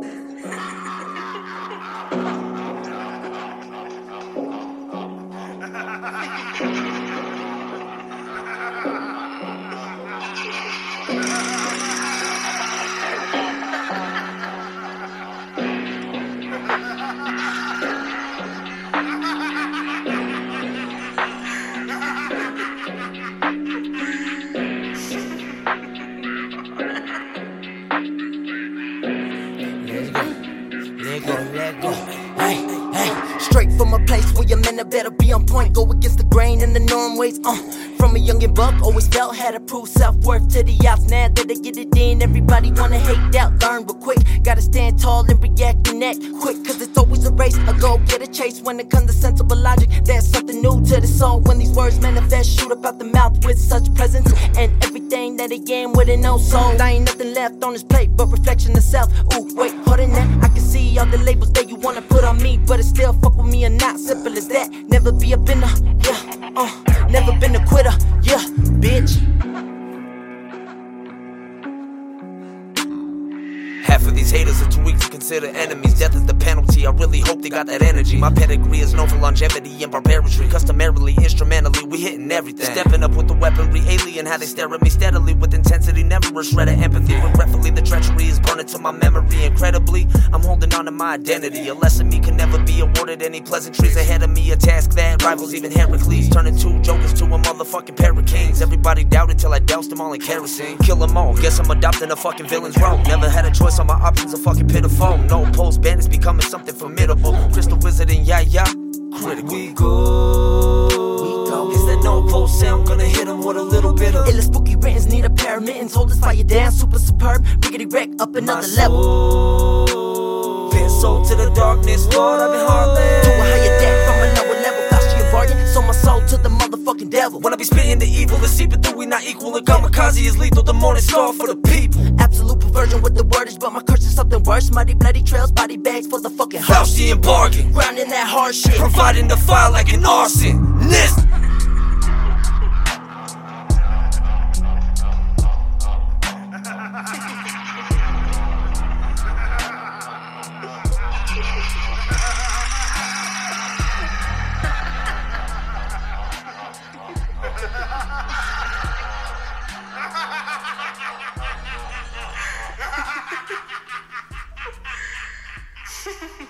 Oh. Hey, hey, straight from a place where your men are better be on point. Go against the grain and the norm ways. Uh, from a young and buck, always felt had to prove self worth to the outs. Now that I get it in, everybody wanna hate out. Learn but quick, gotta stand tall and react and act quick. Cause it's always a race, a go get a chase. When it comes to sensible logic, there's something new to the soul. When these words manifest, shoot up out the mouth with such presence. And everything that am with an no soul. I ain't nothing left on this plate but reflection of self. Ooh, wait, hold that. I can see all the labels that you wanna put on me, but it still fuck with me or not. Simple as that. Never be a binner, yeah. Uh, never been a quitter, Half of these haters are too weak to consider enemies. Death is the penalty. I really hope they got that energy. My pedigree is known for longevity and barbarity. Customarily, instrumentally, we hitting everything. Stepping up with the weaponry, alien. How they stare at me steadily with intensity. Never a shred of empathy. Regretfully, the treachery is burning to my memory. Incredibly, I'm holding on to my identity. A lesson me can never be awarded any pleasantries ahead of me. A task that rivals even Heracles. Turning two jokers to a motherfucking pair of kings. Everybody doubted till I doused them all in kerosene. Kill them all. Guess I'm adopting a fucking villain's role. Never had a choice on my options, a fucking pitiful. No post bandits becoming something formidable. Crystal Wizard and yeah, yeah. Critical. We go. We go. Is that no post sound? Gonna hit him with a little bit of. Illa spooky writtens need a pair of mittens. Hold this fire down, super superb. Riggedy wreck up another level. soul. Been sold to the darkness, Lord, I've been heartless. To a higher deck from a lower level. Faustian bargain. Sold my soul to the motherfucking devil. When I be spitting the evil, it's seeping through, we not equal. The kamikaze is lethal, the morning star for the people. Perversion with the wordage, but my curse is something worse. Muddy, bloody trails, body bags for the fucking house. Faustian bargain, Grounding that hard shit. providing the fire like an arson. arsonist. Ha ha ha.